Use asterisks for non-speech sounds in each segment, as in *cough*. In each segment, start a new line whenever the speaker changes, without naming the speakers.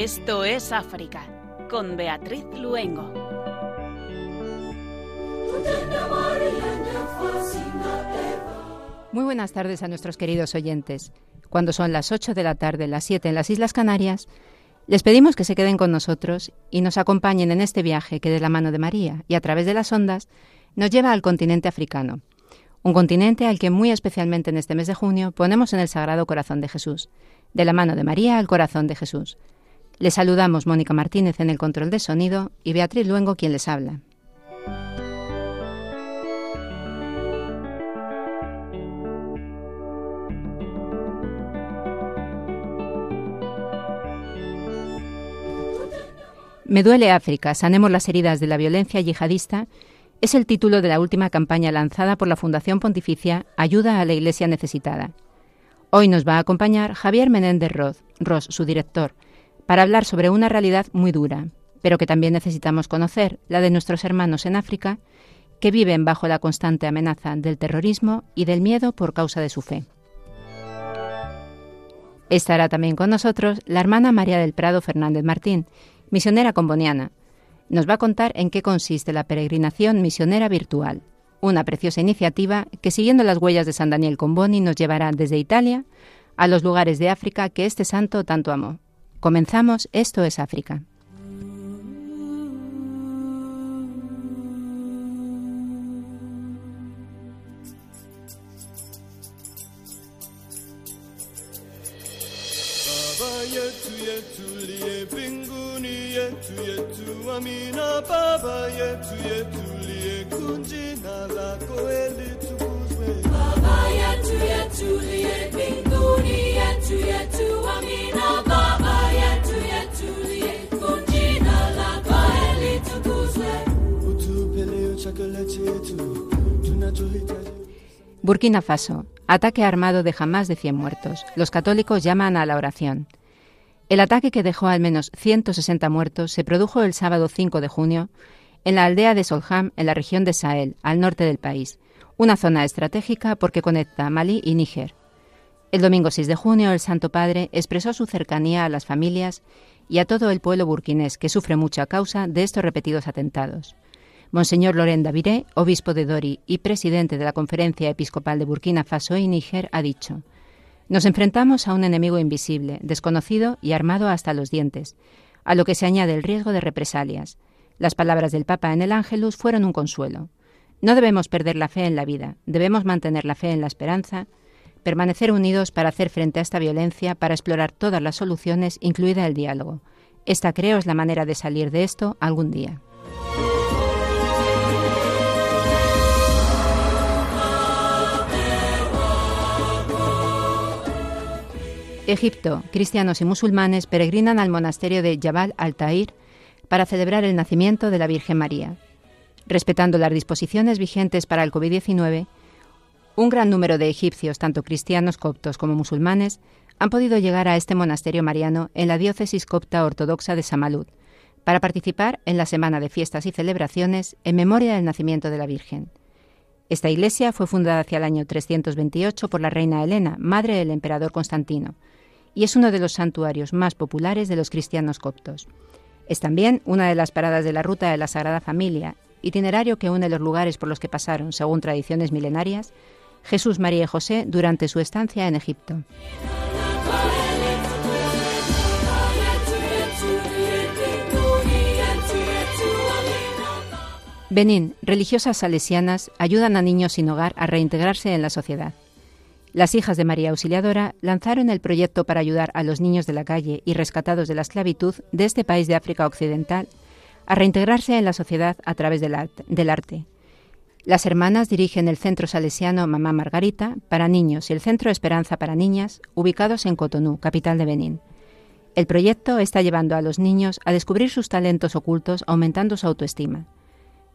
Esto es África, con Beatriz Luengo.
Muy buenas tardes a nuestros queridos oyentes. Cuando son las 8 de la tarde, las 7 en las Islas Canarias, les pedimos que se queden con nosotros y nos acompañen en este viaje que de la mano de María y a través de las ondas nos lleva al continente africano. Un continente al que muy especialmente en este mes de junio ponemos en el Sagrado Corazón de Jesús, de la mano de María al corazón de Jesús. Les saludamos Mónica Martínez en el control de sonido y Beatriz Luengo quien les habla. Me duele África, sanemos las heridas de la violencia yihadista, es el título de la última campaña lanzada por la Fundación Pontificia Ayuda a la Iglesia Necesitada. Hoy nos va a acompañar Javier Menéndez Ross, Ross, su director, para hablar sobre una realidad muy dura, pero que también necesitamos conocer, la de nuestros hermanos en África, que viven bajo la constante amenaza del terrorismo y del miedo por causa de su fe. Estará también con nosotros la hermana María del Prado Fernández Martín, misionera comboniana. Nos va a contar en qué consiste la peregrinación misionera virtual, una preciosa iniciativa que siguiendo las huellas de San Daniel Comboni nos llevará desde Italia a los lugares de África que este santo tanto amó. Comenzamos, esto es África. Burkina Faso. Ataque armado deja más de 100 muertos. Los católicos llaman a la oración. El ataque que dejó al menos 160 muertos se produjo el sábado 5 de junio en la aldea de Solham, en la región de Sahel, al norte del país, una zona estratégica porque conecta Malí y Níger. El domingo 6 de junio, el Santo Padre expresó su cercanía a las familias y a todo el pueblo burkinés que sufre mucho a causa de estos repetidos atentados. Monseñor Loren Daviré, obispo de Dori y presidente de la Conferencia Episcopal de Burkina Faso y Níger, ha dicho: nos enfrentamos a un enemigo invisible, desconocido y armado hasta los dientes, a lo que se añade el riesgo de represalias. Las palabras del Papa en el Ángelus fueron un consuelo. No debemos perder la fe en la vida, debemos mantener la fe en la esperanza, permanecer unidos para hacer frente a esta violencia, para explorar todas las soluciones, incluida el diálogo. Esta creo es la manera de salir de esto algún día. Egipto, cristianos y musulmanes peregrinan al monasterio de Jabal al-Tahir para celebrar el nacimiento de la Virgen María. Respetando las disposiciones vigentes para el COVID-19, un gran número de egipcios, tanto cristianos coptos como musulmanes, han podido llegar a este monasterio mariano en la diócesis copta ortodoxa de Samalud para participar en la semana de fiestas y celebraciones en memoria del nacimiento de la Virgen. Esta iglesia fue fundada hacia el año 328 por la reina Helena, madre del emperador Constantino, y es uno de los santuarios más populares de los cristianos coptos. Es también una de las paradas de la ruta de la Sagrada Familia, itinerario que une los lugares por los que pasaron, según tradiciones milenarias, Jesús, María y José durante su estancia en Egipto. Benín, religiosas salesianas ayudan a niños sin hogar a reintegrarse en la sociedad. Las hijas de María Auxiliadora lanzaron el proyecto para ayudar a los niños de la calle y rescatados de la esclavitud de este país de África Occidental a reintegrarse en la sociedad a través del arte. Las hermanas dirigen el Centro Salesiano Mamá Margarita para niños y el Centro Esperanza para niñas, ubicados en Cotonú, capital de Benín. El proyecto está llevando a los niños a descubrir sus talentos ocultos, aumentando su autoestima.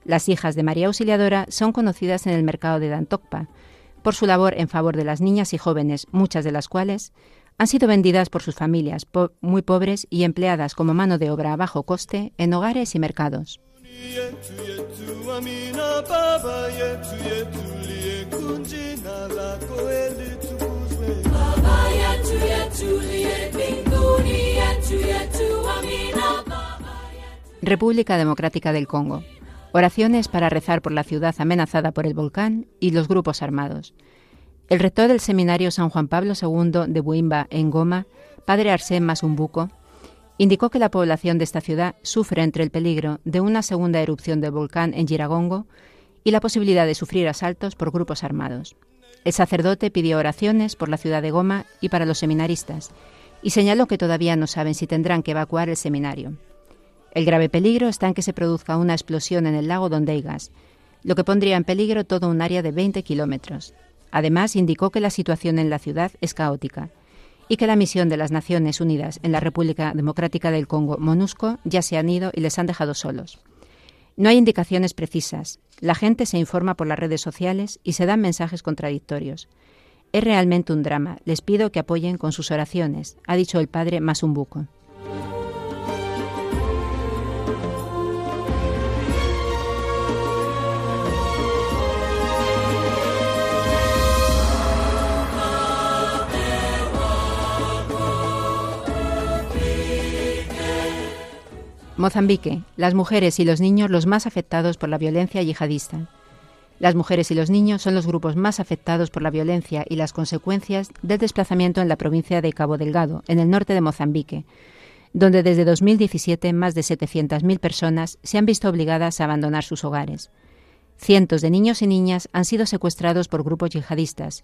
Las hijas de María Auxiliadora son conocidas en el mercado de Dantokpa, por su labor en favor de las niñas y jóvenes, muchas de las cuales han sido vendidas por sus familias, muy pobres y empleadas como mano de obra a bajo coste en hogares y mercados. República Democrática del Congo. Oraciones para rezar por la ciudad amenazada por el volcán y los grupos armados. El rector del seminario San Juan Pablo II de Buimba, en Goma, padre Arsène Masumbuco, indicó que la población de esta ciudad sufre entre el peligro de una segunda erupción del volcán en Giragongo y la posibilidad de sufrir asaltos por grupos armados. El sacerdote pidió oraciones por la ciudad de Goma y para los seminaristas, y señaló que todavía no saben si tendrán que evacuar el seminario. El grave peligro está en que se produzca una explosión en el lago Dondeigas, lo que pondría en peligro todo un área de 20 kilómetros. Además, indicó que la situación en la ciudad es caótica y que la misión de las Naciones Unidas en la República Democrática del Congo, MONUSCO, ya se han ido y les han dejado solos. No hay indicaciones precisas. La gente se informa por las redes sociales y se dan mensajes contradictorios. Es realmente un drama. Les pido que apoyen con sus oraciones, ha dicho el padre Masumbuco. Mozambique, las mujeres y los niños los más afectados por la violencia yihadista. Las mujeres y los niños son los grupos más afectados por la violencia y las consecuencias del desplazamiento en la provincia de Cabo Delgado, en el norte de Mozambique, donde desde 2017 más de 700.000 personas se han visto obligadas a abandonar sus hogares. Cientos de niños y niñas han sido secuestrados por grupos yihadistas,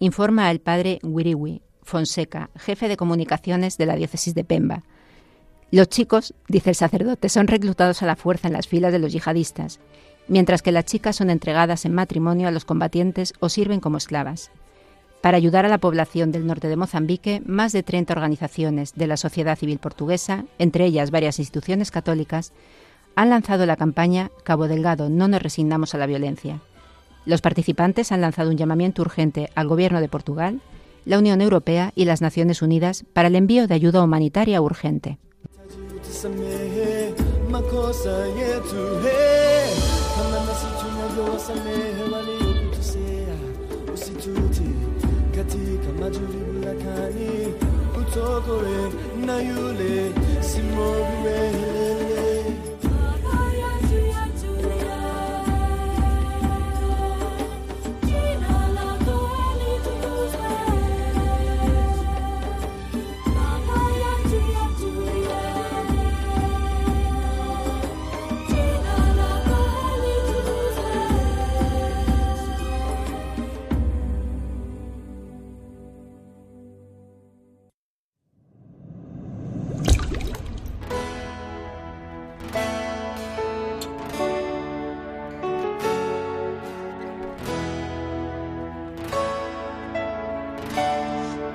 informa el padre Wiriwi Fonseca, jefe de comunicaciones de la diócesis de Pemba. Los chicos, dice el sacerdote, son reclutados a la fuerza en las filas de los yihadistas, mientras que las chicas son entregadas en matrimonio a los combatientes o sirven como esclavas. Para ayudar a la población del norte de Mozambique, más de 30 organizaciones de la sociedad civil portuguesa, entre ellas varias instituciones católicas, han lanzado la campaña Cabo Delgado, no nos resignamos a la violencia. Los participantes han lanzado un llamamiento urgente al Gobierno de Portugal, la Unión Europea y las Naciones Unidas para el envío de ayuda humanitaria urgente. Samehe makosa yetu he kama nasi tunavyowasamehe waliokutusea usituti katika majaribu lakini utokoe na yule simoviwehe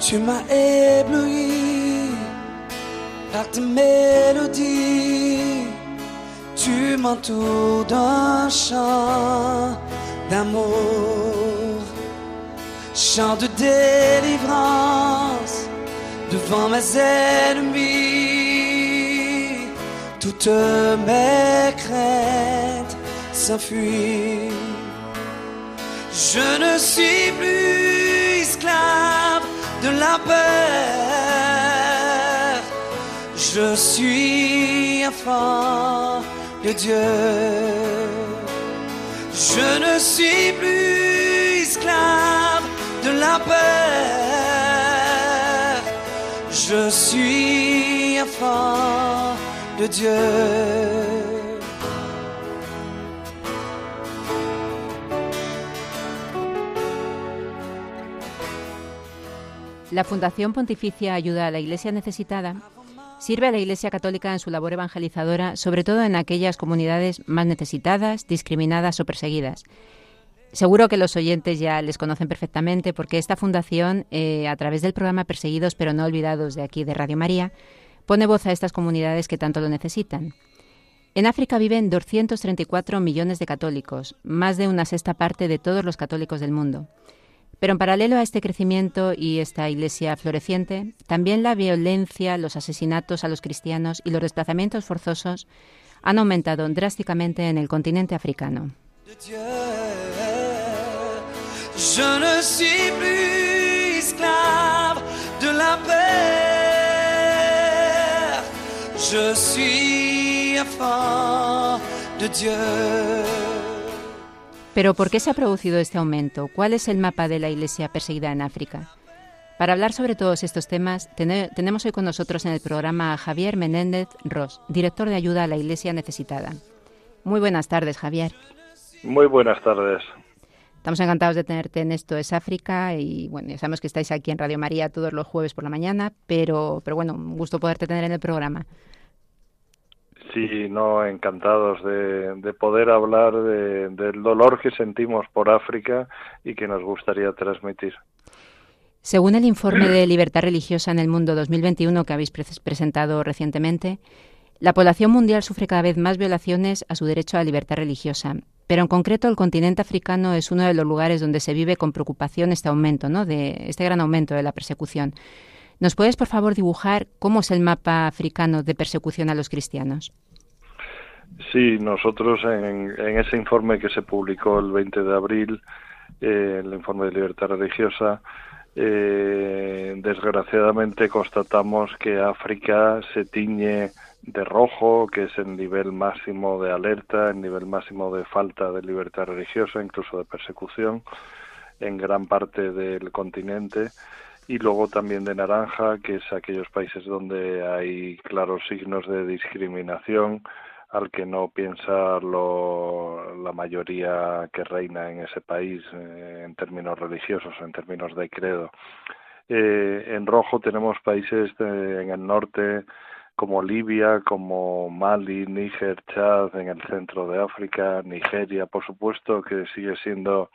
Tu m'as ébloui par tes mélodies. Tu m'entoures d'un chant d'amour, chant de délivrance devant mes ennemis. Toutes mes craintes s'enfuient. Je ne suis plus esclave de la peur. Je suis enfant de Dieu. Je ne suis plus esclave de la peur. Je suis enfant de Dieu. La Fundación Pontificia Ayuda a la Iglesia Necesitada sirve a la Iglesia Católica en su labor evangelizadora, sobre todo en aquellas comunidades más necesitadas, discriminadas o perseguidas. Seguro que los oyentes ya les conocen perfectamente porque esta fundación, eh, a través del programa Perseguidos pero no olvidados de aquí de Radio María, pone voz a estas comunidades que tanto lo necesitan. En África viven 234 millones de católicos, más de una sexta parte de todos los católicos del mundo. Pero en paralelo a este crecimiento y esta iglesia floreciente, también la violencia, los asesinatos a los cristianos y los desplazamientos forzosos han aumentado drásticamente en el continente africano. Pero ¿por qué se ha producido este aumento? ¿Cuál es el mapa de la Iglesia perseguida en África? Para hablar sobre todos estos temas, tenemos hoy con nosotros en el programa a Javier Menéndez Ross, director de ayuda a la Iglesia necesitada. Muy buenas tardes, Javier.
Muy buenas tardes.
Estamos encantados de tenerte en Esto es África y bueno, ya sabemos que estáis aquí en Radio María todos los jueves por la mañana, pero, pero bueno, un gusto poderte tener en el programa.
Sí, no, encantados de, poder hablar del dolor que sentimos por África y que nos gustaría transmitir.
Según el informe de Libertad Religiosa en el Mundo 2021 que habéis presentado recientemente, la población mundial sufre cada vez más violaciones a su derecho a la libertad religiosa, pero en concreto el continente africano es uno de los lugares donde se vive con preocupación este aumento, ¿no? de este gran aumento de la persecución. ¿Nos puedes, por favor, dibujar cómo es el mapa africano de persecución a los cristianos?
Sí, nosotros en, ese informe que se publicó el 20 de abril, eh, el informe de libertad religiosa, eh, desgraciadamente constatamos que África se tiñe de rojo, que es el nivel máximo de alerta, el nivel máximo de falta de libertad religiosa, incluso de persecución en gran parte del continente y luego también de naranja, que es aquellos países donde hay claros signos de discriminación al que no piensa lo, la mayoría que reina en ese país eh, en términos religiosos, en términos de credo. Eh, en rojo tenemos países en el norte como Libia, como Mali, Níger, Chad, en el centro de África, Nigeria, por supuesto, que sigue siendo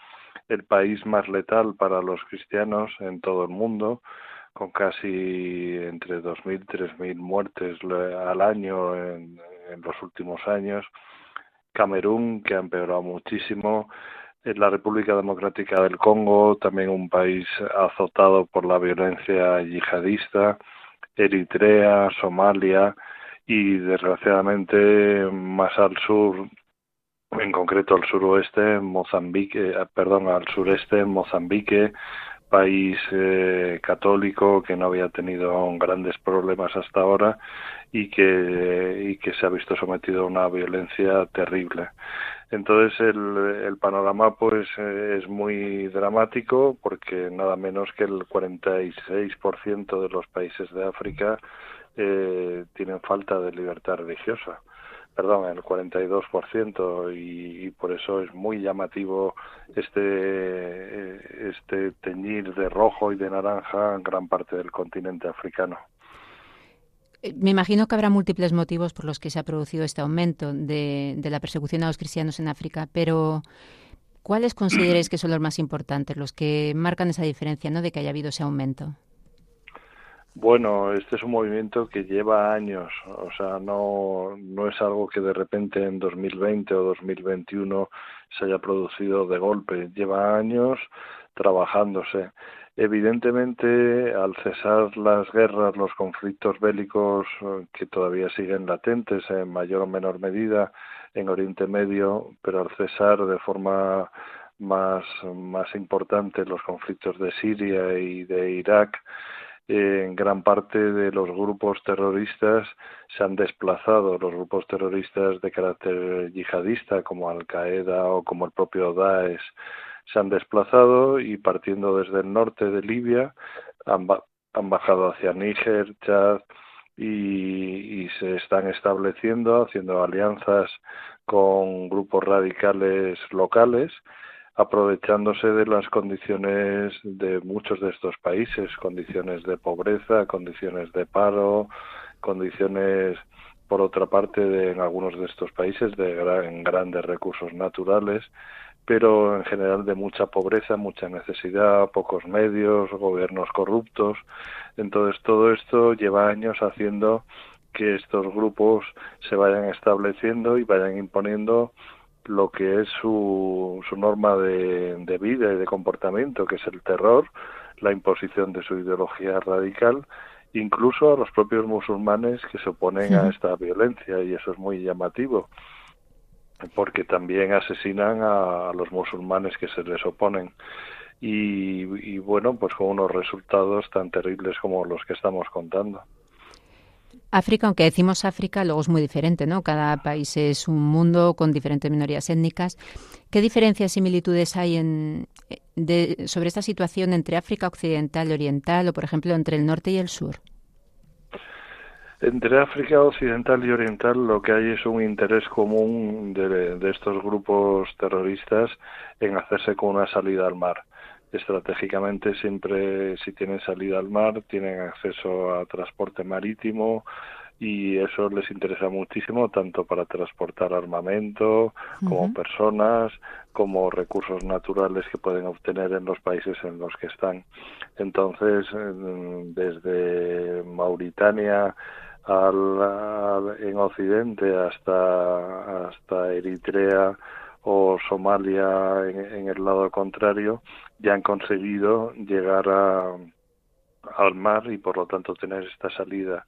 el país más letal para los cristianos en todo el mundo, con casi entre 2.000 y 3.000 muertes al año en, en los últimos años. Camerún, que ha empeorado muchísimo. La República Democrática del Congo, también un país azotado por la violencia yihadista. Eritrea, Somalia y desgraciadamente más al sur en concreto al suroeste, Mozambique, eh, perdón, al sureste, Mozambique, país eh, católico que no había tenido grandes problemas hasta ahora y que, y que se ha visto sometido a una violencia terrible. Entonces el, panorama pues eh, es muy dramático porque nada menos que el 46% de los países de África eh, tienen falta de libertad religiosa perdón, el 42% y, y por eso es muy llamativo este, este teñir de rojo y de naranja en gran parte del continente africano.
Eh, me imagino que habrá múltiples motivos por los que se ha producido este aumento de, de la persecución a los cristianos en África, pero ¿cuáles consideráis que son los más importantes, los que marcan esa diferencia, ¿no? de que haya habido ese aumento?
Bueno, este es un movimiento que lleva años, o sea, no, no es algo que de repente en 2020 o 2021 se haya producido de golpe, lleva años trabajándose. Evidentemente, al cesar las guerras, los conflictos bélicos eh, que todavía siguen latentes en mayor o menor medida en Oriente Medio, pero al cesar de forma más, más importante los conflictos de Siria y de Irak, en gran parte de los grupos terroristas se han desplazado, los grupos terroristas de carácter yihadista como Al Qaeda o como el propio Daesh se han desplazado y partiendo desde el norte de Libia han, bajado hacia Níger, Chad y se están estableciendo, haciendo alianzas con grupos radicales locales aprovechándose de las condiciones de muchos de estos países, condiciones de pobreza, condiciones de paro, condiciones, por otra parte, de, en algunos de estos países de gran, grandes recursos naturales, pero en general de mucha pobreza, mucha necesidad, pocos medios, gobiernos corruptos. Entonces todo esto lleva años haciendo que estos grupos se vayan estableciendo y vayan imponiendo lo que es su, su norma de, de vida y de comportamiento, que es el terror, la imposición de su ideología radical, incluso a los propios musulmanes que se oponen a esta violencia, y eso es muy llamativo, porque también asesinan a los musulmanes que se les oponen. Y, y bueno, pues con unos resultados tan terribles como los que estamos contando.
África, aunque decimos África, luego es muy diferente, ¿no? Cada país es un mundo con diferentes minorías étnicas. ¿Qué diferencias y similitudes hay en, sobre esta situación entre África occidental y oriental o, por ejemplo, entre el norte y el sur?
Entre África occidental y oriental lo que hay es un interés común de, de estos grupos terroristas en hacerse con una salida al mar estratégicamente siempre si tienen salida al mar tienen acceso a transporte marítimo y eso les interesa muchísimo tanto para transportar armamento como personas como recursos naturales que pueden obtener en los países en los que están. Entonces desde Mauritania al, en Occidente hasta hasta Eritrea o Somalia en, el lado contrario ya han conseguido llegar a, al mar y por lo tanto tener esta salida.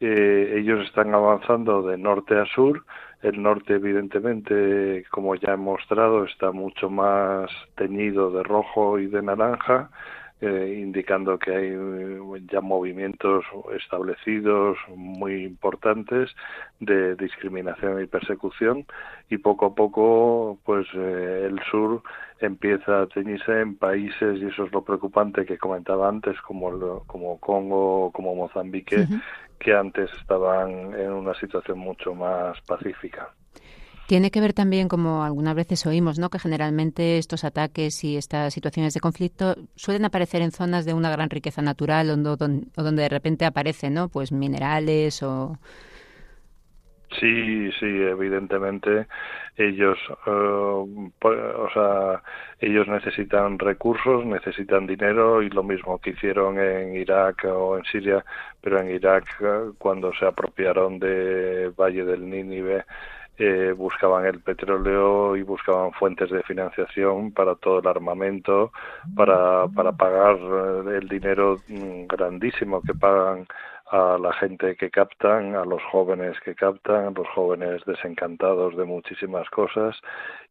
Eh, ellos están avanzando de norte a sur. El norte, evidentemente, como ya he mostrado, está mucho más teñido de rojo y de naranja eh, indicando que hay eh, ya movimientos establecidos muy importantes de discriminación y persecución y poco a poco pues eh, el sur empieza a teñirse en países y eso es lo preocupante que comentaba antes como como Congo como Mozambique que antes estaban en una situación mucho más pacífica.
Tiene que ver también, como algunas veces oímos, ¿no? que generalmente estos ataques y estas situaciones de conflicto suelen aparecer en zonas de una gran riqueza natural o, donde de repente aparecen ¿no? pues minerales o...
Sí, sí, evidentemente ellos, eh, pues, o sea, ellos necesitan recursos, necesitan dinero y lo mismo que hicieron en Irak o en Siria, pero en Irak eh, cuando se apropiaron de Valle del Nínive eh, buscaban el petróleo y buscaban fuentes de financiación para todo el armamento, para, para pagar eh, el dinero mm, grandísimo que pagan a la gente que captan, a los jóvenes que captan, los jóvenes desencantados de muchísimas cosas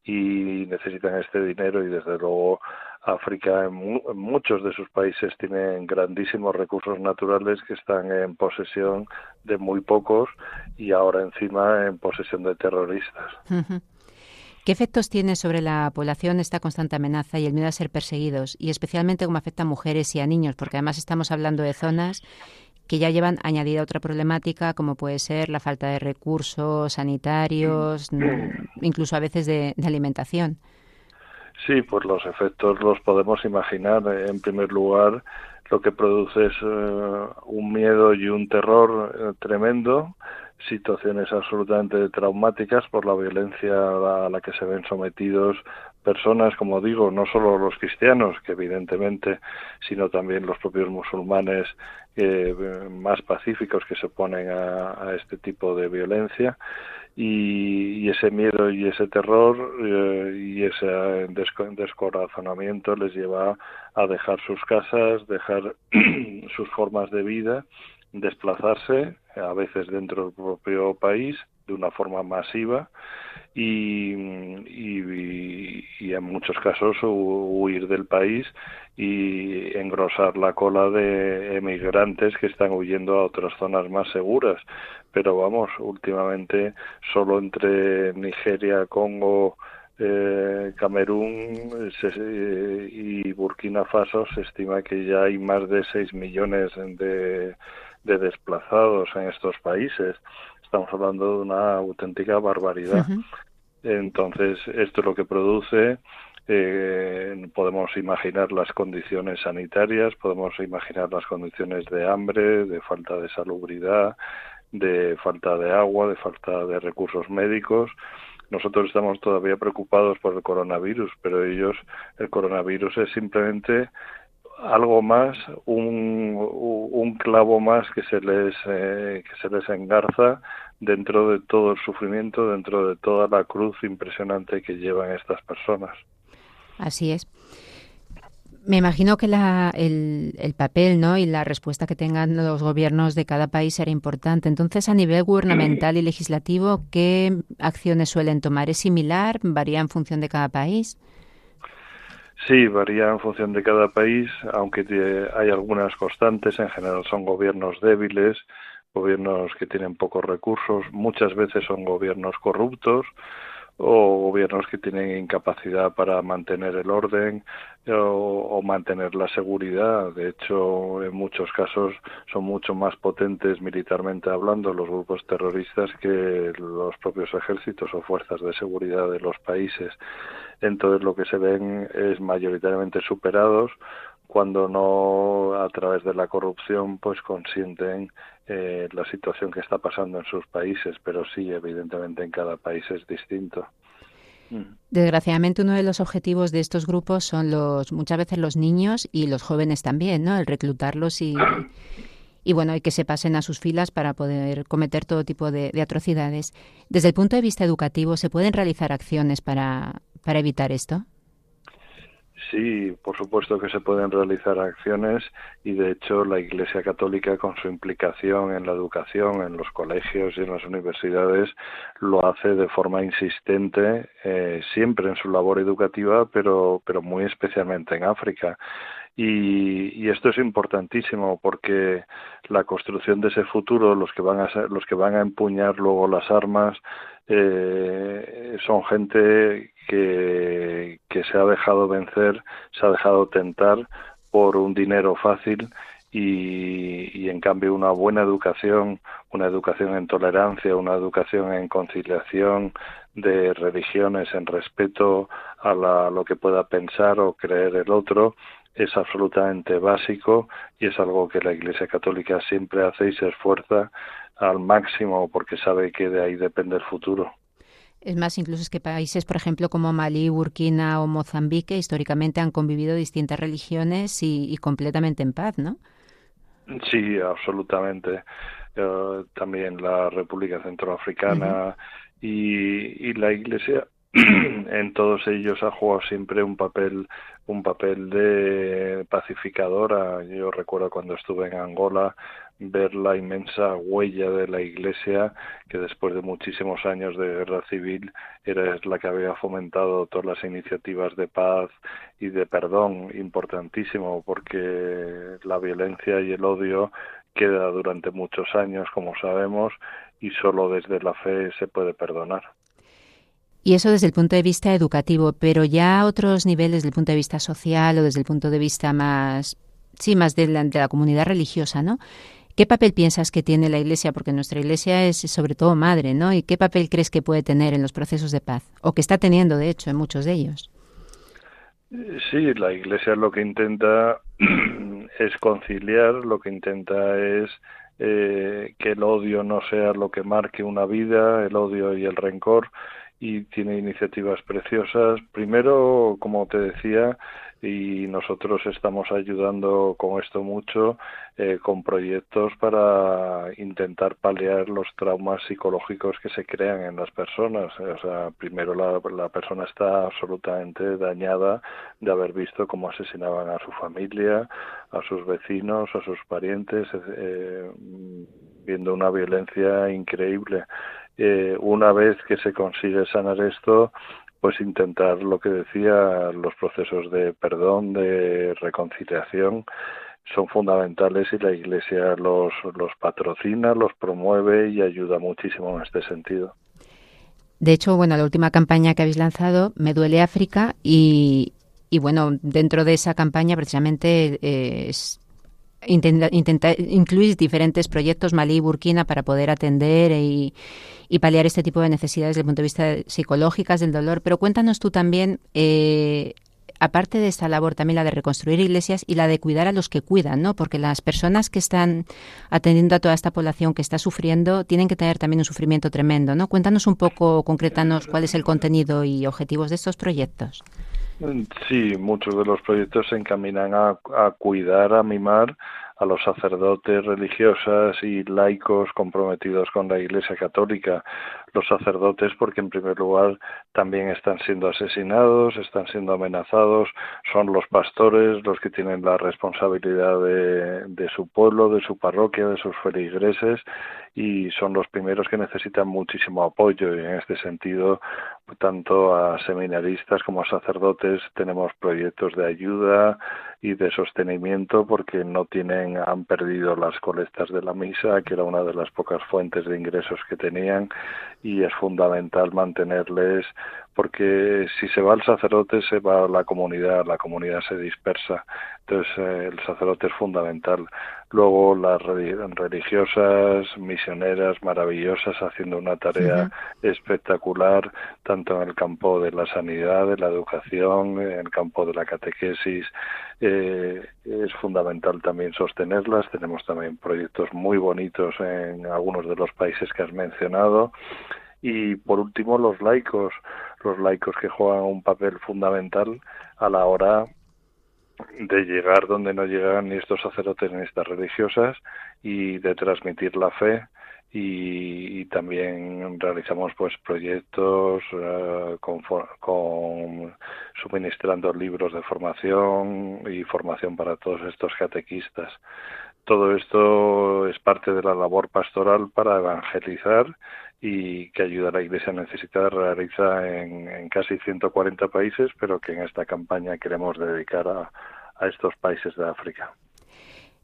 y necesitan este dinero y desde luego África en, muchos de sus países tienen grandísimos recursos naturales que están en posesión de muy pocos y ahora encima en posesión de terroristas.
¿Qué efectos tiene sobre la población esta constante amenaza y el miedo a ser perseguidos? Y especialmente cómo afecta a mujeres y a niños, porque además estamos hablando de zonas que ya llevan añadida otra problemática como puede ser la falta de recursos sanitarios, *clears throat* incluso a veces de alimentación.
Sí, pues los efectos los podemos imaginar. En primer lugar, lo que produce es eh, un miedo y un terror eh, tremendo, situaciones absolutamente traumáticas por la violencia a la que se ven sometidos personas, como digo, no solo los cristianos, que evidentemente, sino también los propios musulmanes eh, más pacíficos que se oponen a este tipo de violencia y, ese miedo y ese terror eh, y ese descorazonamiento les lleva a dejar sus casas, dejar *clears throat* sus formas de vida, desplazarse, a veces dentro del propio país, de una forma masiva y, en muchos casos huir del país y engrosar la cola de emigrantes que están huyendo a otras zonas más seguras. Pero vamos, últimamente solo entre Nigeria, Congo, eh, Camerún y Burkina Faso se estima que ya hay más de 6 millones de, de desplazados en estos países. Estamos hablando de una auténtica barbaridad. Entonces, esto es lo que produce. Eh, podemos imaginar las condiciones sanitarias, podemos imaginar las condiciones de hambre, de falta de salubridad, de falta de agua, de falta de recursos médicos. Nosotros estamos todavía preocupados por el coronavirus, pero ellos, el coronavirus es simplemente algo más, un, un clavo más que se les, eh, que se les engarza dentro de todo el sufrimiento, dentro de toda la cruz impresionante que llevan estas personas.
Así es. Me imagino que el, papel ¿no? y la respuesta que tengan los gobiernos de cada país será importante. Entonces, a nivel gubernamental y legislativo, ¿qué acciones suelen tomar? ¿Es similar? ¿Varía en función de cada país?
Sí, varía en función de cada país, aunque hay algunas constantes. En general son gobiernos débiles, gobiernos que tienen pocos recursos, muchas veces son gobiernos corruptos o gobiernos que tienen incapacidad para mantener el orden o, mantener la seguridad. De hecho, en muchos casos son mucho más potentes militarmente hablando los grupos terroristas que los propios ejércitos o fuerzas de seguridad de los países. Entonces, lo que se ven es mayoritariamente superados cuando no a través de la corrupción pues consienten eh, la situación que está pasando en sus países, pero sí, evidentemente en cada país es distinto.
Mm. Desgraciadamente uno de los objetivos de estos grupos son los muchas veces los niños y los jóvenes también, ¿no? El reclutarlos y, *clears throat* y bueno, y que se pasen a sus filas para poder cometer todo tipo de, de atrocidades. Desde el punto de vista educativo, ¿se pueden realizar acciones para, para evitar esto?
Sí, por supuesto que se pueden realizar acciones y de hecho la Iglesia Católica con su implicación en la educación, en los colegios y en las universidades lo hace de forma insistente eh, siempre en su labor educativa, pero, pero muy especialmente en África. Y, esto es importantísimo porque la construcción de ese futuro, los que van a ser, los que van a empuñar luego las armas, eh, son gente que, se ha dejado vencer, se ha dejado tentar por un dinero fácil y, y, en cambio una buena educación, una educación en tolerancia, una educación en conciliación de religiones, en respeto a lo que pueda pensar o creer el otro, es absolutamente básico y es algo que la Iglesia Católica siempre hace y se esfuerza al máximo porque sabe que de ahí depende el futuro.
Es más, incluso es que países, por ejemplo, como Malí, Burkina o Mozambique, históricamente han convivido distintas religiones y, completamente en paz, ¿no?
Sí, absolutamente. Eh, también la República Centroafricana y, y la Iglesia *clears throat* en todos ellos ha jugado siempre un papel un papel de pacificadora. Yo recuerdo cuando estuve en Angola ver la inmensa huella de la Iglesia que después de muchísimos años de guerra civil era la que había fomentado todas las iniciativas de paz y de perdón importantísimo porque la violencia y el odio queda durante muchos años como sabemos y solo desde la fe se puede perdonar.
Y eso desde el punto de vista educativo, pero ya a otros niveles, desde el punto de vista social o desde el punto de vista más, sí, más de la, de la comunidad religiosa, ¿no? ¿Qué papel piensas que tiene la Iglesia? Porque nuestra Iglesia es sobre todo madre, ¿no? ¿Y qué papel crees que puede tener en los procesos de paz? O que está teniendo, de hecho, en muchos de ellos.
Sí, la Iglesia lo que intenta *clears throat* es conciliar, lo que intenta es eh, que el odio no sea lo que marque una vida, el odio y el rencor, y tiene iniciativas preciosas. Primero, como te decía, y nosotros estamos ayudando con esto mucho, eh, con proyectos para intentar paliar los traumas psicológicos que se crean en las personas. O sea, primero la, la persona está absolutamente dañada de haber visto cómo asesinaban a su familia, a sus vecinos, a sus parientes, eh, viendo una violencia increíble. Eh, una vez que se consigue sanar esto, pues intentar lo que decía, los procesos de perdón, de reconciliación, son fundamentales y la Iglesia los, los patrocina, los promueve y ayuda muchísimo en este sentido.
De hecho, bueno, la última campaña que habéis lanzado, Me duele África, y, y bueno, dentro de esa campaña precisamente eh, es intenta, incluir diferentes proyectos Malí y Burkina para poder atender y, paliar este tipo de necesidades desde el punto de vista psicológicas del dolor. Pero cuéntanos tú también, eh, aparte de esta labor, también la de reconstruir iglesias y la de cuidar a los que cuidan, ¿no? Porque las personas que están atendiendo a toda esta población que está sufriendo tienen que tener también un sufrimiento tremendo, ¿no? Cuéntanos un poco, concretanos cuál es el contenido y objetivos de estos proyectos.
Sí, muchos de los proyectos se encaminan a, cuidar, a mimar a los sacerdotes religiosas y laicos comprometidos con la Iglesia Católica. Los sacerdotes porque en primer lugar también están siendo asesinados, están siendo amenazados, son los pastores los que tienen la responsabilidad de, de su pueblo, de su parroquia, de sus feligreses y son los primeros que necesitan muchísimo apoyo y en este sentido tanto a seminaristas como a sacerdotes tenemos proyectos de ayuda y de sostenimiento porque no tienen han perdido las colectas de la misa que era una de las pocas fuentes de ingresos que tenían y es fundamental mantenerles porque si se va el sacerdote se va la comunidad, la comunidad se dispersa. Entonces eh, el sacerdote es fundamental. Luego las religiosas, misioneras maravillosas haciendo una tarea espectacular, tanto en el campo de la sanidad, de la educación, en el campo de la catequesis. Eh, es fundamental también sostenerlas. Tenemos también proyectos muy bonitos en algunos de los países que has mencionado. Y por último, los laicos, los laicos que juegan un papel fundamental a la hora de llegar donde no llegan ni estos sacerdotes ni estas religiosas y de transmitir la fe y, también realizamos pues proyectos uh, con, con, suministrando libros de formación y formación para todos estos catequistas. Todo esto es parte de la labor pastoral para evangelizar y que ayuda a la Iglesia necesitada realiza en, en, casi 140 países, pero que en esta campaña queremos dedicar a, a estos países de África.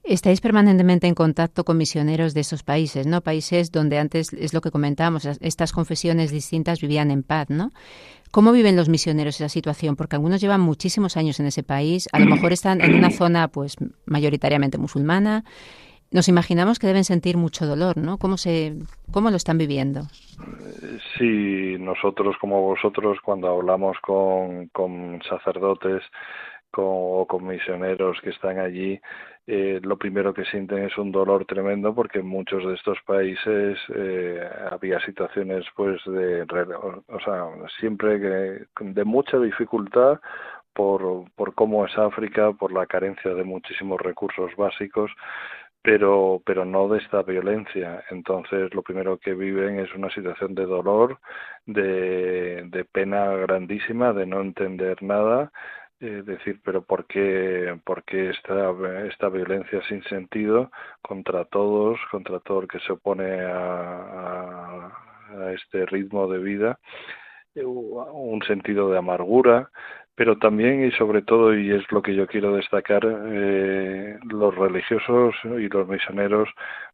Estáis permanentemente en contacto con misioneros de esos países, ¿no? Países donde antes, es lo que comentábamos, estas confesiones distintas vivían en paz, ¿no? ¿Cómo viven los misioneros esa situación? Porque algunos llevan muchísimos años en ese país, a lo mejor están en una zona, pues, mayoritariamente musulmana, nos imaginamos que deben sentir mucho dolor, ¿no? ¿Cómo, se, cómo lo están viviendo?
Sí, nosotros como vosotros cuando hablamos con, con sacerdotes con, o con misioneros que están allí, eh, lo primero que sienten es un dolor tremendo porque en muchos de estos países eh, había situaciones pues de o sea siempre que, de mucha dificultad por, por cómo es África por la carencia de muchísimos recursos básicos pero, pero no de esta violencia. Entonces, lo primero que viven es una situación de dolor, de, de pena grandísima, de no entender nada, eh, decir, pero ¿por qué, por qué esta, esta violencia sin sentido contra todos, contra todo el que se opone a, a, este ritmo de vida? Eh, un sentido de amargura, pero también y sobre todo, y es lo que yo quiero destacar, eh, los religiosos y los misioneros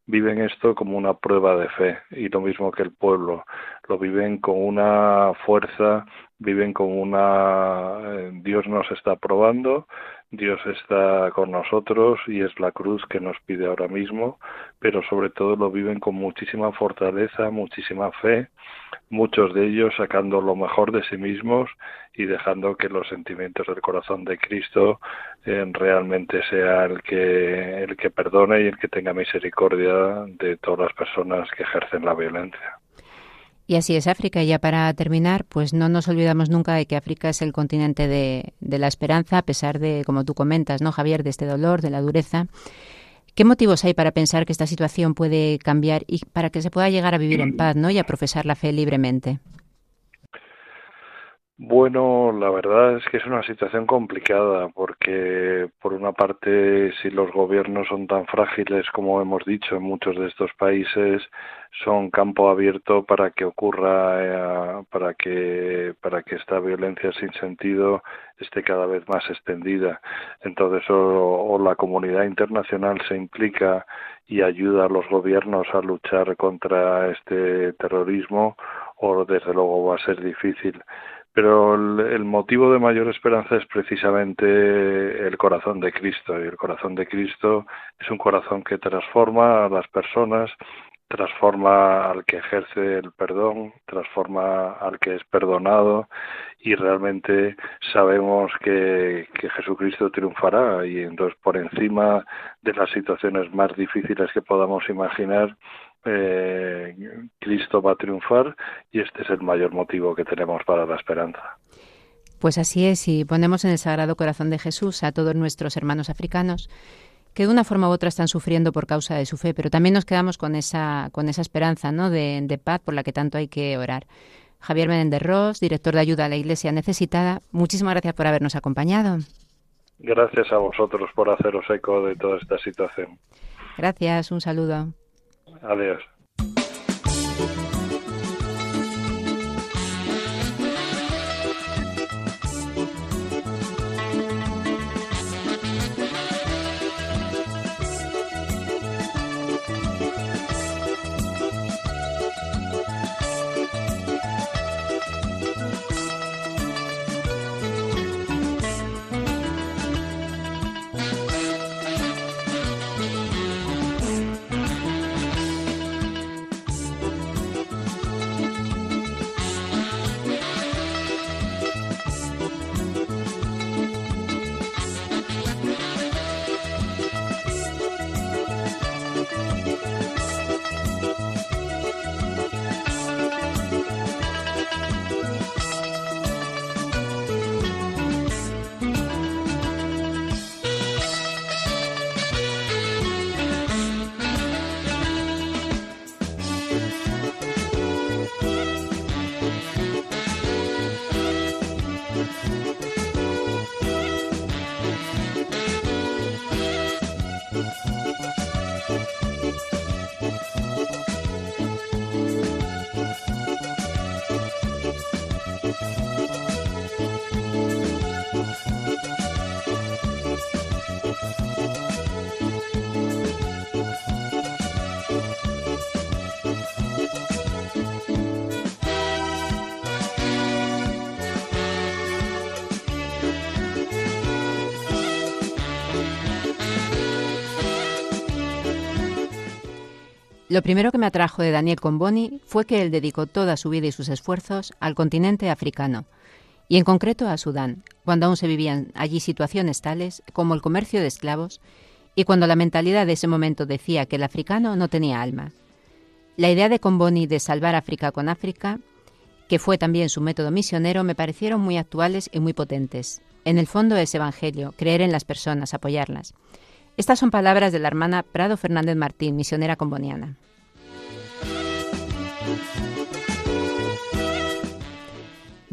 viven esto como una prueba de fe, y lo mismo que el pueblo, lo viven con una fuerza, viven con una... Eh, Dios nos está probando, Dios está con nosotros y es la cruz que nos pide ahora mismo, pero sobre todo lo viven con muchísima fortaleza, muchísima fe, muchos de ellos sacando lo mejor de sí mismos y dejando que los sentimientos del corazón de Cristo eh, realmente sea el que el que perdone y el que tenga misericordia de todas las personas que ejercen la violencia.
Y así es África. Y ya para terminar, pues no nos olvidamos nunca de que África es el continente de, de la esperanza, a pesar de, como tú comentas, ¿no, Javier, de este dolor, de la dureza. ¿Qué motivos hay para pensar que esta situación puede cambiar y para que se pueda llegar a vivir en paz ¿no? y a profesar la fe libremente?
Bueno, la verdad es que es una situación complicada porque, por una parte, si los gobiernos son tan frágiles como hemos dicho en muchos de estos países, son campo abierto para que ocurra, eh, para que para que esta violencia sin sentido esté cada vez más extendida. Entonces, o, o la comunidad internacional se implica y ayuda a los gobiernos a luchar contra este terrorismo, o desde luego va a ser difícil pero el, motivo de mayor esperanza es precisamente el corazón de Cristo y el corazón de Cristo es un corazón que transforma a las personas, transforma al que ejerce el perdón, transforma al que es perdonado y realmente sabemos que, que Jesucristo triunfará y entonces por encima de las situaciones más difíciles que podamos imaginar eh, Cristo va a triunfar y este es el mayor motivo que tenemos para la esperanza.
Pues así es, y ponemos en el Sagrado Corazón de Jesús a todos nuestros hermanos africanos que de una forma u otra están sufriendo por causa de su fe, pero también nos quedamos con esa, con esa esperanza ¿no? de, de paz por la que tanto hay que orar. Javier Menéndez Ross, director de ayuda a la Iglesia necesitada, muchísimas gracias por habernos acompañado.
Gracias a vosotros por haceros eco de toda esta situación.
Gracias, un saludo.
Adiós.
Lo primero que me atrajo de Daniel Comboni fue que él dedicó toda su vida y sus esfuerzos al continente africano, y en concreto a Sudán, cuando aún se vivían allí situaciones tales como el comercio de esclavos y cuando la mentalidad de ese momento decía que el africano no tenía alma. La idea de Comboni de salvar África con África, que fue también su método misionero, me parecieron muy actuales y muy potentes. En el fondo es evangelio, creer en las personas, apoyarlas. Estas son palabras de la hermana Prado Fernández Martín, misionera comboniana.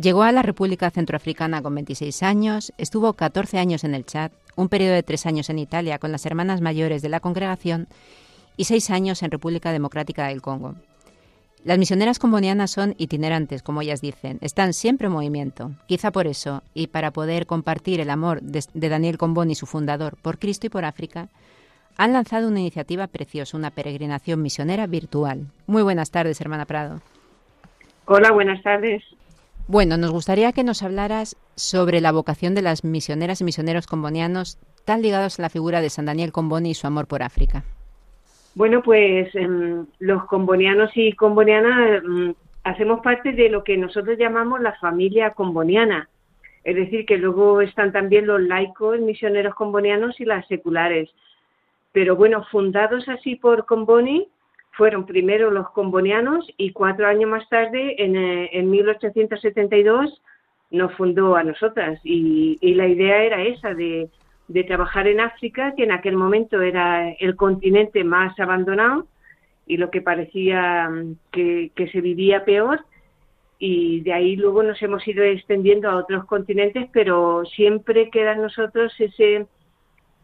Llegó a la República Centroafricana con 26 años, estuvo 14 años en el Chad, un periodo de tres años en Italia con las hermanas mayores de la congregación y seis años en República Democrática del Congo. Las misioneras combonianas son itinerantes, como ellas dicen, están siempre en movimiento. Quizá por eso, y para poder compartir el amor de, Daniel Comboni, su fundador, por Cristo y por África, han lanzado una iniciativa preciosa, una peregrinación misionera virtual. Muy buenas tardes, hermana Prado.
Hola, buenas tardes.
Bueno, nos gustaría que nos hablaras sobre la vocación de las misioneras y misioneros combonianos tan ligados a la figura de San Daniel Comboni y su amor por África.
Bueno, pues em, los combonianos y combonianas em, hacemos parte de lo que nosotros llamamos la familia comboniana. Es decir, que luego están también los laicos, misioneros combonianos y las seculares. Pero bueno, fundados así por Comboni, fueron primero los combonianos y cuatro años más tarde, en, eh, en 1872, nos fundó a nosotras. Y, y la idea era esa, de de trabajar en África, que en aquel momento era el continente más abandonado y lo que parecía mm, que, se vivía peor. Y de ahí luego nos hemos ido extendiendo a otros continentes, pero siempre queda nosotros ese,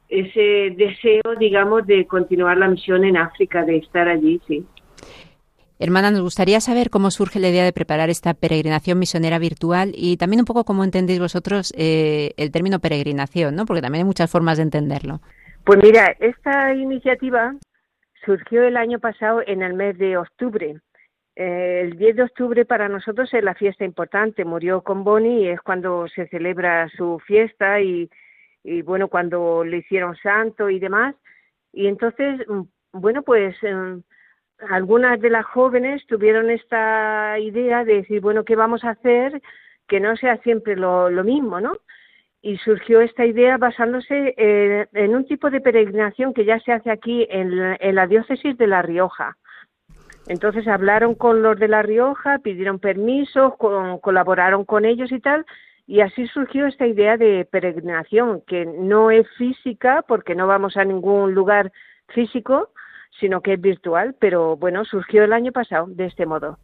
ese deseo, digamos, de continuar la misión en África, de estar allí, sí.
Hermana, nos gustaría saber cómo surge la idea de preparar esta peregrinación misionera virtual y también un poco cómo entendéis vosotros eh, el término peregrinación, ¿no? Porque también hay muchas formas de entenderlo.
Pues mira, esta iniciativa surgió el año pasado en el mes de octubre. Eh, el 10 de octubre para nosotros es la fiesta importante. Murió con Bonnie y es cuando se celebra su fiesta y, y bueno, cuando le hicieron santo y demás. Y entonces, mm, bueno, pues em, algunas de las jóvenes tuvieron esta idea de decir, bueno, ¿qué vamos a hacer? Que no sea siempre lo, mismo, ¿no? Y surgió esta idea basándose eh, en un tipo de peregrinación que ya se hace aquí en la, diócesis de La Rioja. Entonces hablaron con los de La Rioja, pidieron permisos, colaboraron con ellos y tal, Y así surgió esta idea de peregrinación, que no es física porque no vamos a ningún lugar físico, sino que es virtual, pero bueno, surgió el año pasado de este modo.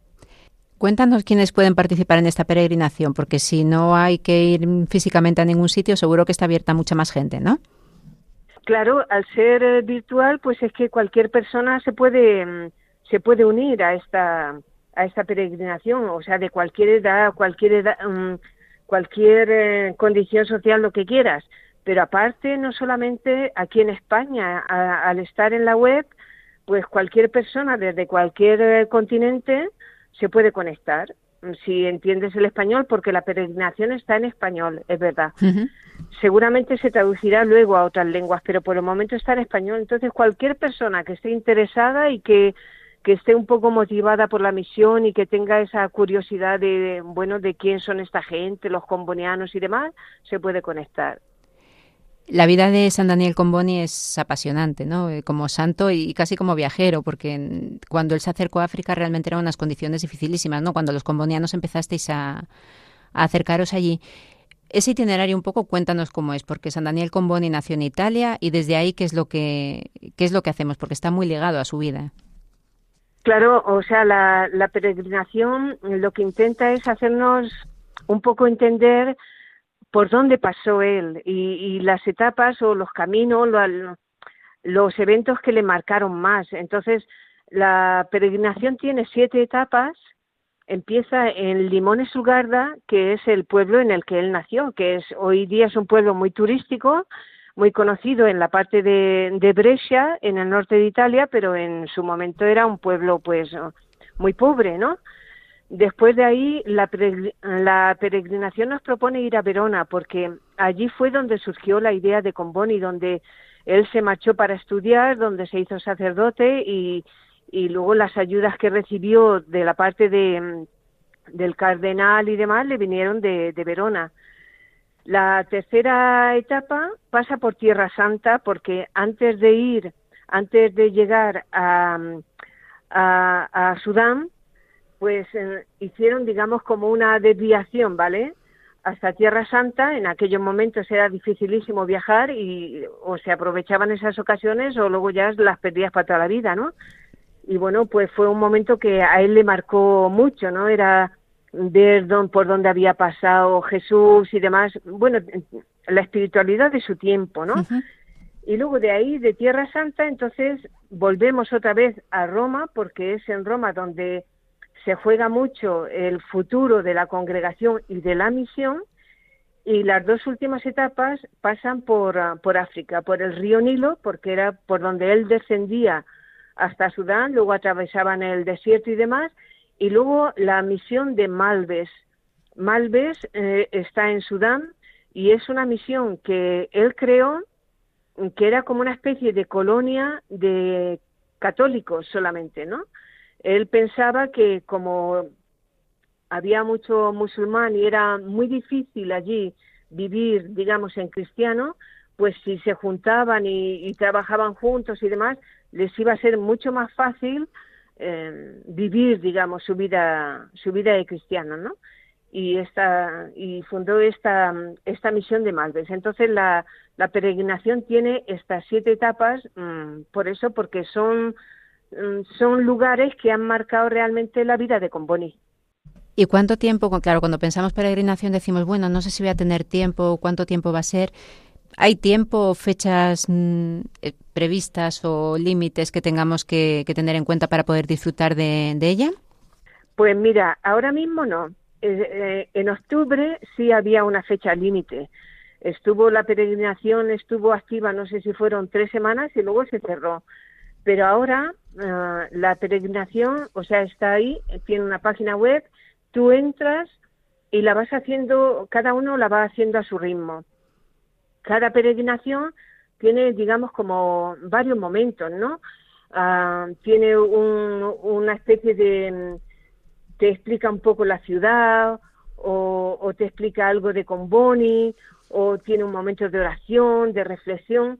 Cuéntanos quiénes pueden participar en esta peregrinación, porque si no hay que ir físicamente a ningún sitio, seguro que está abierta mucha más gente, ¿no?
Claro, al ser eh, virtual, pues es que cualquier persona se puede mm, se puede unir a esta a esta peregrinación, o sea, de cualquier edad, cualquier edad, mm, cualquier eh, condición social, lo que quieras. Pero aparte, no solamente aquí en España, al estar en la web, pues cualquier persona desde cualquier eh, continente se puede conectar si entiendes el español, porque la peregrinación está en español, es verdad. Seguramente se traducirá luego a otras lenguas, pero por el momento está en español. Entonces, cualquier persona que esté interesada y que, que esté un poco motivada por la misión y que tenga esa curiosidad de, bueno, de quién son esta gente, los combonianos y demás, se puede conectar.
La vida de San Daniel Comboni es apasionante, ¿no? Eh, como santo y casi como viajero, porque cuando él se acercó a África realmente eran unas condiciones dificilísimas, ¿no? Cuando los combonianos empezasteis a, acercaros allí. Ese itinerario un poco cuéntanos cómo es, porque San Daniel Comboni nació en Italia y desde ahí qué es lo que qué es lo que hacemos, porque está muy ligado a su vida.
Claro, o sea, la peregrinación lo que intenta es hacernos un poco entender por dónde pasó él y, las etapas o los caminos, los eventos que le marcaron más. Entonces, la peregrinación tiene siete etapas. Empieza en Limones Ugarda, que es el pueblo en el que él nació, que es hoy día es un pueblo muy turístico, muy conocido en la parte de, de Brescia, en el norte de Italia, pero en su momento era un pueblo pues muy pobre, ¿no? Después de ahí, la, peregrinación nos propone ir a Verona, porque allí fue donde surgió la idea de Comboni, donde él se marchó para estudiar, donde se hizo sacerdote y, luego las ayudas que recibió de la parte de, del cardenal y demás le vinieron de, Verona. La tercera etapa pasa por Tierra Santa, porque antes de ir, antes de llegar a, a Sudán, pues eh, hicieron, digamos, como una desviación, ¿vale? Hasta Tierra Santa, en aquellos momentos era dificilísimo viajar y o se aprovechaban esas ocasiones o luego ya las perdías para toda la vida, ¿no? Y bueno, pues fue un momento que a él le marcó mucho, ¿no? Era ver por dónde había pasado Jesús y demás, bueno, la espiritualidad de su tiempo, ¿no? Y luego de ahí, de Tierra Santa, entonces volvemos otra vez a Roma, porque es en Roma donde se juega mucho el futuro de la congregación y de la misión y las dos últimas etapas pasan por, ah, por África, por el río Nilo, porque era por donde él descendía hasta Sudán, luego atravesaban el desierto y demás, y luego la misión de Malves. Malves eh, está en Sudán y es una misión que él creó, que era como una especie de colonia de católicos solamente, ¿no? Él pensaba que como había mucho musulmán y era muy difícil allí vivir, digamos, en cristiano, pues si se juntaban y, trabajaban juntos y demás, les iba a ser mucho más fácil eh, vivir, digamos, su vida, su vida de cristiano, ¿no? Y esta y fundó esta esta misión de Malves. Entonces la, la peregrinación tiene estas siete etapas, mm, por eso, porque son son lugares que han marcado realmente la vida de Comboni.
¿Y cuánto tiempo? Claro, cuando pensamos peregrinación decimos, bueno, no sé si voy a tener tiempo, cuánto tiempo va a ser. ¿Hay tiempo, fechas mm, eh, previstas o límites que tengamos que, tener en cuenta para poder disfrutar de, ella?
Pues mira, ahora mismo no. Eh, eh, en octubre sí había una fecha límite. Estuvo la peregrinación, estuvo activa, no sé si fueron tres semanas y luego se cerró. Pero ahora Ah, la peregrinación, o sea, está ahí, tiene una página web, tú entras y la vas haciendo, cada uno la va haciendo a su ritmo. Cada peregrinación tiene, digamos, como varios momentos, ¿no? Ah, tiene una especie de, te explica un poco la ciudad, o, o te explica algo de Comboni, o tiene un momento de oración, de reflexión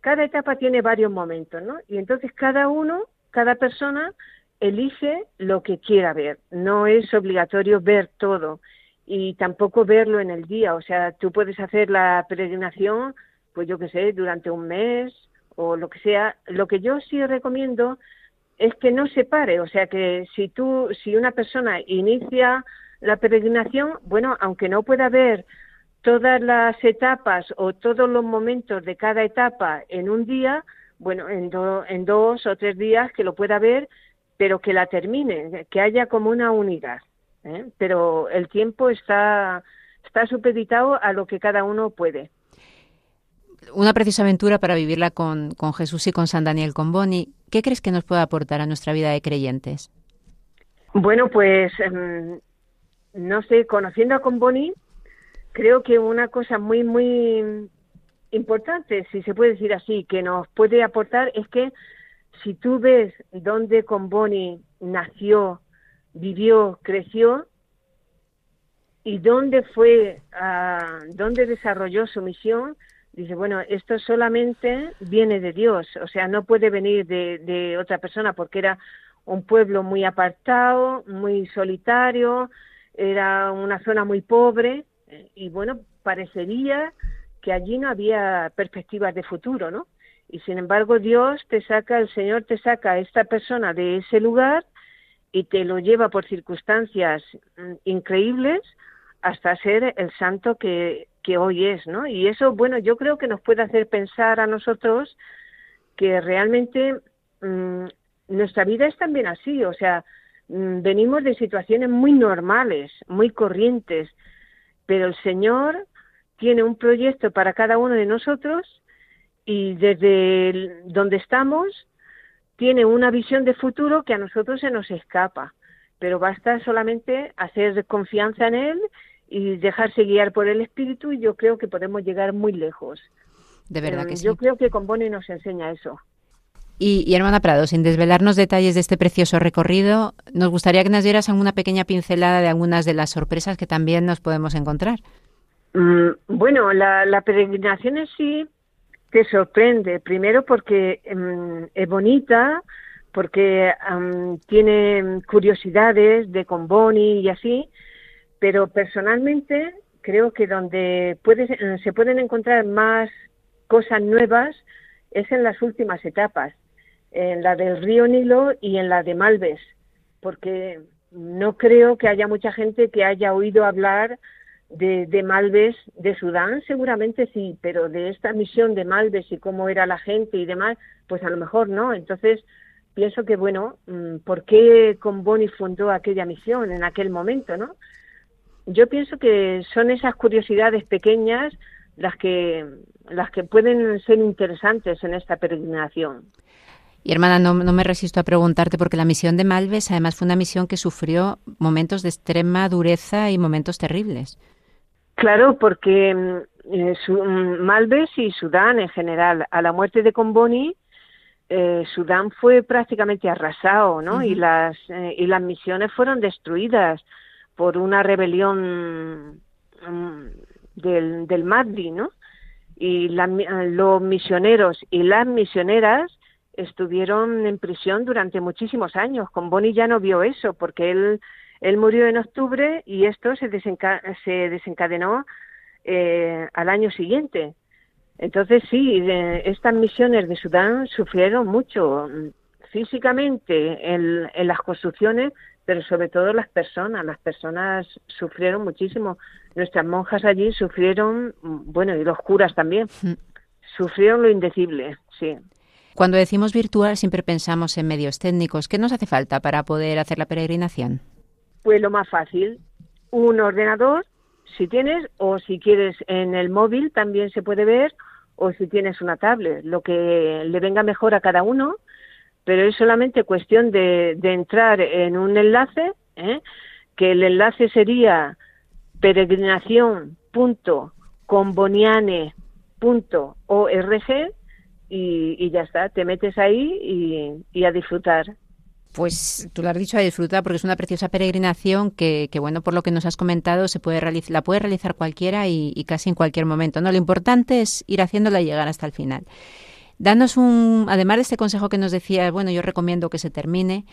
cada etapa tiene varios momentos, ¿no? Y entonces cada uno, cada persona elige lo que quiera ver, no es obligatorio ver todo. y tampoco verlo en el día. O sea, tú puedes hacer la peregrinación, pues yo qué sé, durante un mes o lo que sea. Lo que yo sí recomiendo es que no se pare. O sea, que si tú, si una persona inicia la peregrinación, bueno, aunque no pueda ver todas las etapas o todos los momentos de cada etapa en un día, bueno, en, en dos o tres días que lo pueda ver, pero que la termine, que haya como una unidad. ¿eh? Pero el tiempo está, está supeditado a lo que cada uno puede.
Una preciosa aventura para vivirla con, con Jesús y con San Daniel con Boni. ¿Qué crees que nos puede aportar a nuestra vida de creyentes?
Bueno, pues em, no sé, conociendo a Comboni, creo que una cosa muy, muy importante, si se puede decir así, que nos puede aportar es que si tú ves dónde Comboni nació, vivió, creció y dónde fue, uh, dónde desarrolló su misión, dice, bueno, esto solamente viene de Dios, o sea, no puede venir de, de otra persona porque era un pueblo muy apartado, muy solitario, era una zona muy pobre y bueno, parecería que allí no había perspectivas de futuro, ¿no? Y sin embargo Dios te saca, el Señor te saca a esta persona de ese lugar y te lo lleva por circunstancias mm, increíbles hasta ser el santo que, que hoy es, ¿no? Y eso, bueno, yo creo que nos puede hacer pensar a nosotros que realmente mmm, nuestra vida es también así, o sea, Mm, venimos de situaciones muy normales, muy corrientes, pero el Señor tiene un proyecto para cada uno de nosotros y desde donde estamos tiene una visión de futuro que a nosotros se nos escapa, pero basta solamente hacer confianza en Él y dejarse guiar por el Espíritu y yo creo que podemos llegar muy lejos.
De verdad que
eh,
sí.
Yo creo que con Bonnie nos enseña eso.
Y, hermana Prado, sin desvelarnos detalles de este precioso recorrido, nos gustaría que nos dieras alguna pequeña pincelada de algunas de las sorpresas que también nos podemos encontrar.
Mm, bueno, la, peregrinación en sí te sorprende, primero porque mm, es bonita, porque tiene curiosidades de Comboni y así, pero personalmente creo que donde se pueden encontrar más cosas nuevas es en las últimas etapas en la del río Nilo y en la de Malves, porque no creo que haya mucha gente que haya oído hablar de, de, Malves, de Sudán, seguramente sí, pero de esta misión de Malves y cómo era la gente y demás, pues a lo mejor no. Entonces, pienso que, bueno, mm, ¿por qué Boni fundó aquella misión en aquel momento, no? Yo pienso que son esas curiosidades pequeñas las que, las que pueden ser interesantes en esta peregrinación.
Y hermana, no, me resisto a preguntarte porque la misión de Malves además fue una misión que sufrió momentos de extrema dureza y momentos terribles.
Claro, porque mm, eh, mm, Malves y Sudán en general, a la muerte de Comboni, eh, Sudán fue prácticamente arrasado, ¿no? Y las eh, y las misiones fueron destruidas por una rebelión mm, del, del Mahdi, ¿no? Y los misioneros y las misioneras estuvieron en prisión durante muchísimos años. Con Boni ya no vio eso, porque él, él murió en octubre y esto se, se desencadenó eh, al año siguiente. Entonces sí, estas misiones de Sudán sufrieron mucho mm, físicamente en, en, las construcciones, pero sobre todo las personas. Las personas sufrieron muchísimo. Nuestras monjas allí sufrieron, mm, bueno, y los curas también, mm. sufrieron lo indecible, sí.
Cuando decimos virtual siempre pensamos en medios técnicos. ¿Qué nos hace falta para poder hacer la peregrinación?
Pues lo más fácil, un ordenador, si tienes, o si quieres en el móvil también se puede ver, o si tienes una tablet, lo que le venga mejor a cada uno, pero es solamente cuestión de, entrar en un enlace, ¿eh? que el enlace sería peregrinación.comboniane.org y, ya está, te metes ahí y, a disfrutar.
Pues tú lo has dicho, a disfrutar porque es una preciosa peregrinación que, bueno, por lo que nos has comentado, se puede realizar, la puede realizar cualquiera y, casi en cualquier momento. ¿no? Lo importante es ir haciéndola llegar hasta el final. Danos un, además de este consejo que nos decía, bueno, yo recomiendo que se termine,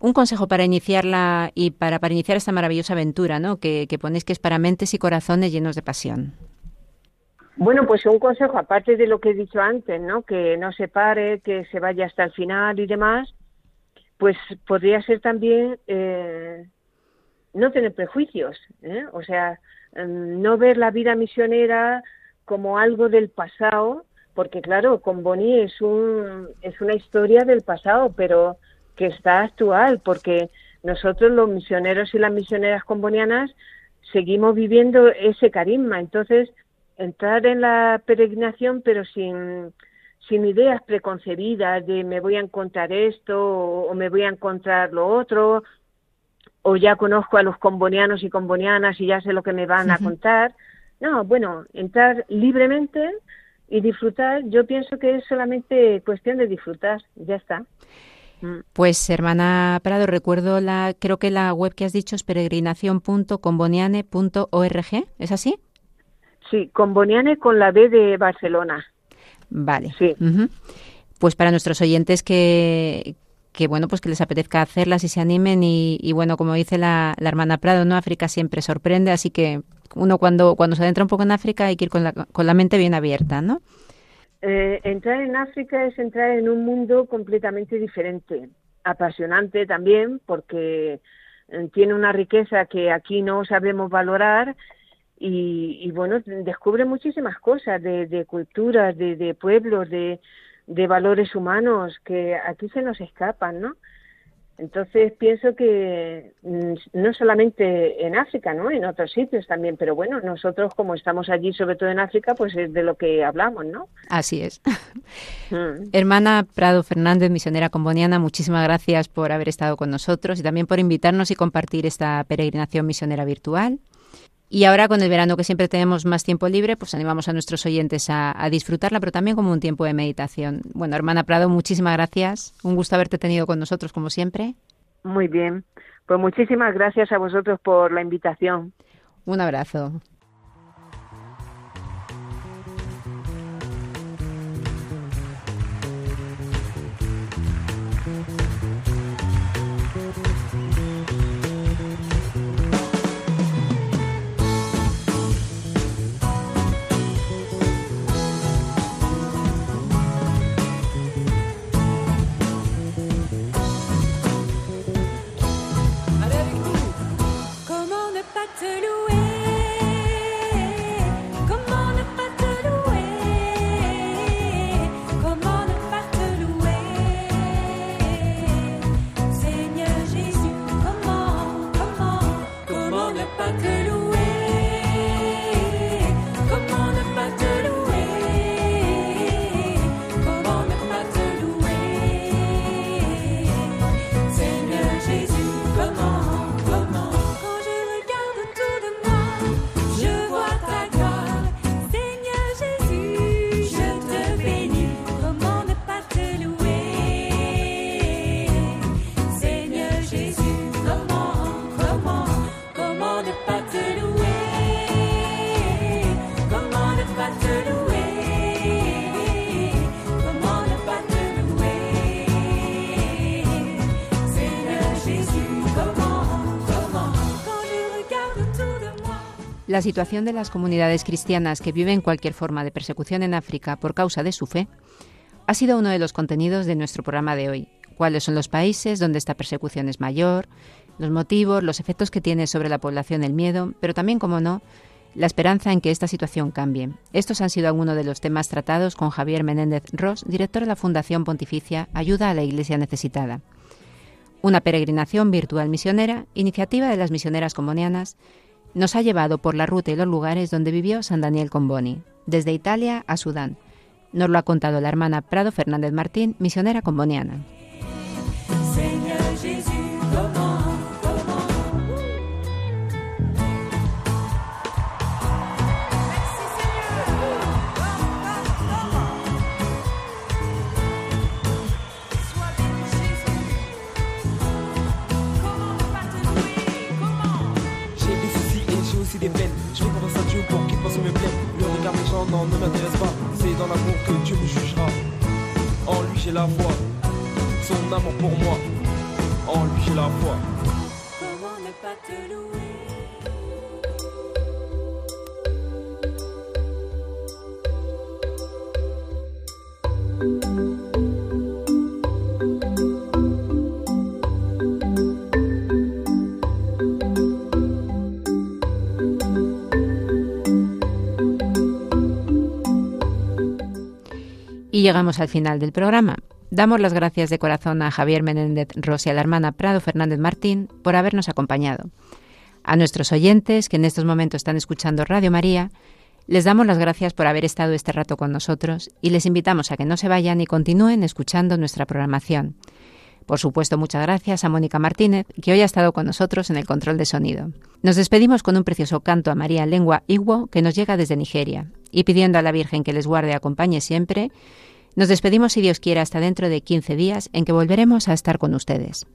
un consejo para iniciarla y para, para iniciar esta maravillosa aventura, ¿no? Que ponéis que es para mentes y corazones llenos de pasión.
Bueno, pues un consejo, aparte de lo que he dicho antes, ¿no? Que no se pare, que se vaya hasta el final y demás, pues podría ser también eh, no tener prejuicios, ¿eh? o sea, mm, no ver la vida misionera como algo del pasado, porque claro, con Bonnie es, un, es una historia del pasado, pero que está actual, porque nosotros los misioneros y las misioneras combonianas seguimos viviendo ese carisma. Entonces, entrar en la peregrinación, pero sin, sin ideas preconcebidas de me voy a encontrar esto o, me voy a encontrar lo otro, o ya conozco a los combonianos y combonianas y ya sé lo que me van a contar. No, bueno, entrar libremente y disfrutar, yo pienso que es solamente cuestión de disfrutar, ya está.
Mm. Pues hermana Prado, recuerdo la, creo que la web que has dicho es peregrinación.comboniane.org, ¿es así?
Sí, Comboniane con la B de Barcelona.
Vale. Sí. Pues para nuestros oyentes que, que bueno, pues que les apetezca hacerlas y se animen y, bueno, como dice la, la, hermana Prado, ¿no? África siempre sorprende, así que uno cuando, cuando se adentra un poco en África hay que ir con la, con la mente bien abierta, ¿no?
Eh, entrar en África es entrar en un mundo completamente diferente, apasionante también, porque eh, tiene una riqueza que aquí no sabemos valorar y, bueno, descubre muchísimas cosas de, de culturas, de, de pueblos, de, de valores humanos que aquí se nos escapan, ¿no? Entonces pienso que mm, no solamente en África, ¿no? En otros sitios también, pero bueno, nosotros como estamos allí, sobre todo en África, pues es de lo que hablamos, ¿no?
Así es. Mm. Hermana Prado Fernández, misionera comboniana, muchísimas gracias por haber estado con nosotros y también por invitarnos y compartir esta peregrinación misionera virtual. Y ahora con el verano que siempre tenemos más tiempo libre, pues animamos a nuestros oyentes a, disfrutarla, pero también como un tiempo de meditación. Bueno, hermana Prado, muchísimas gracias. Un gusto haberte tenido con nosotros como siempre.
Muy bien. Pues muchísimas gracias a vosotros por la invitación.
Un abrazo. I could. La situación de las comunidades cristianas que viven cualquier forma de persecución en África por causa de su fe ha sido uno de los contenidos de nuestro programa de hoy. ¿Cuáles son los países donde esta persecución es mayor? Los motivos, los efectos que tiene sobre la población el miedo, pero también, como no, la esperanza en que esta situación cambie. Estos han sido algunos de los temas tratados con Javier Menéndez Ross, director de la Fundación Pontificia Ayuda a la Iglesia Necesitada. Una peregrinación virtual misionera, iniciativa de las misioneras combonianas, nos ha llevado por la ruta y los lugares donde vivió San Daniel Comboni, desde Italia a Sudán. Nos lo ha contado la hermana Prado Fernández Martín, misionera comboniana.
Ne m'intéresse pas. C'est dans l'amour que Dieu me jugera. En lui j'ai la foi, son amour pour moi. en lui la foi.
Comment ne pas te louer?
Llegamos al final del programa. Damos las gracias de corazón a Javier Menéndez Rossi y a la hermana Prado Fernández Martín por habernos acompañado. A nuestros oyentes que en estos momentos están escuchando Radio María, les damos las gracias por haber estado este rato con nosotros y les invitamos a que no se vayan y continúen escuchando nuestra programación. Por supuesto, muchas gracias a Mónica Martínez, que hoy ha estado con nosotros en el control de sonido. Nos despedimos con un precioso canto a María en lengua Igbo que nos llega desde Nigeria y pidiendo a la Virgen que les guarde y acompañe siempre. Nos despedimos, si Dios quiere, hasta dentro de 15 días, en que volveremos a estar con ustedes.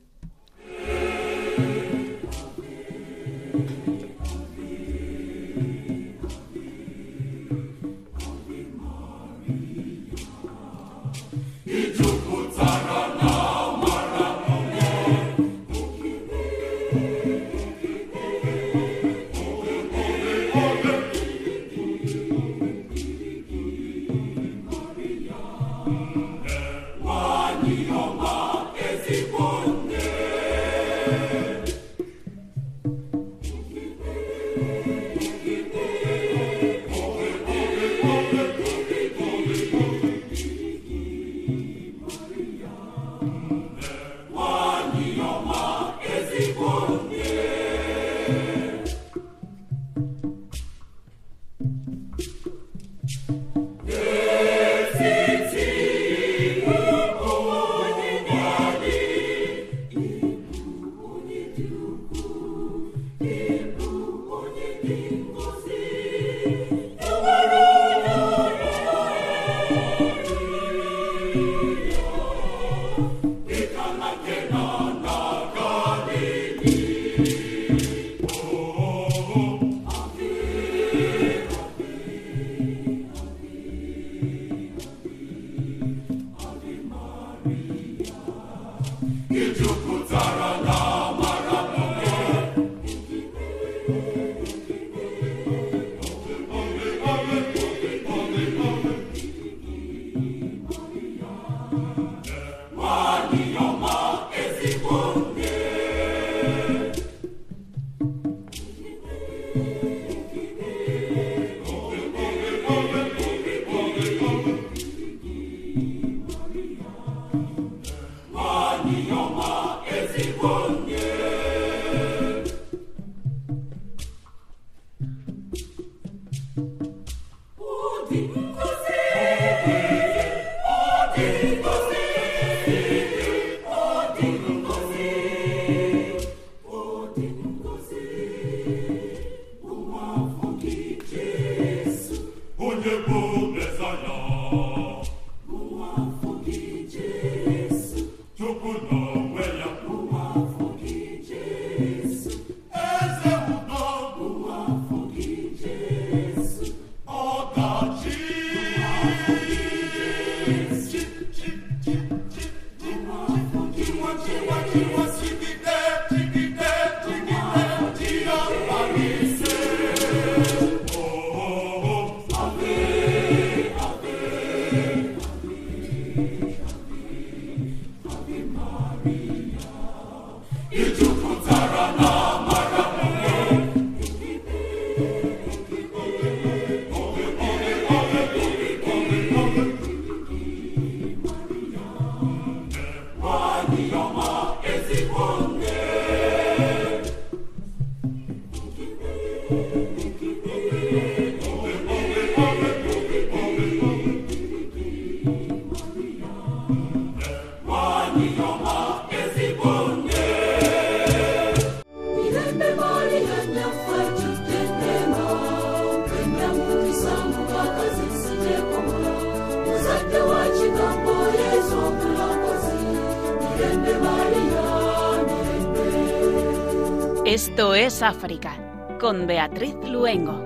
África, con Beatriz Luengo.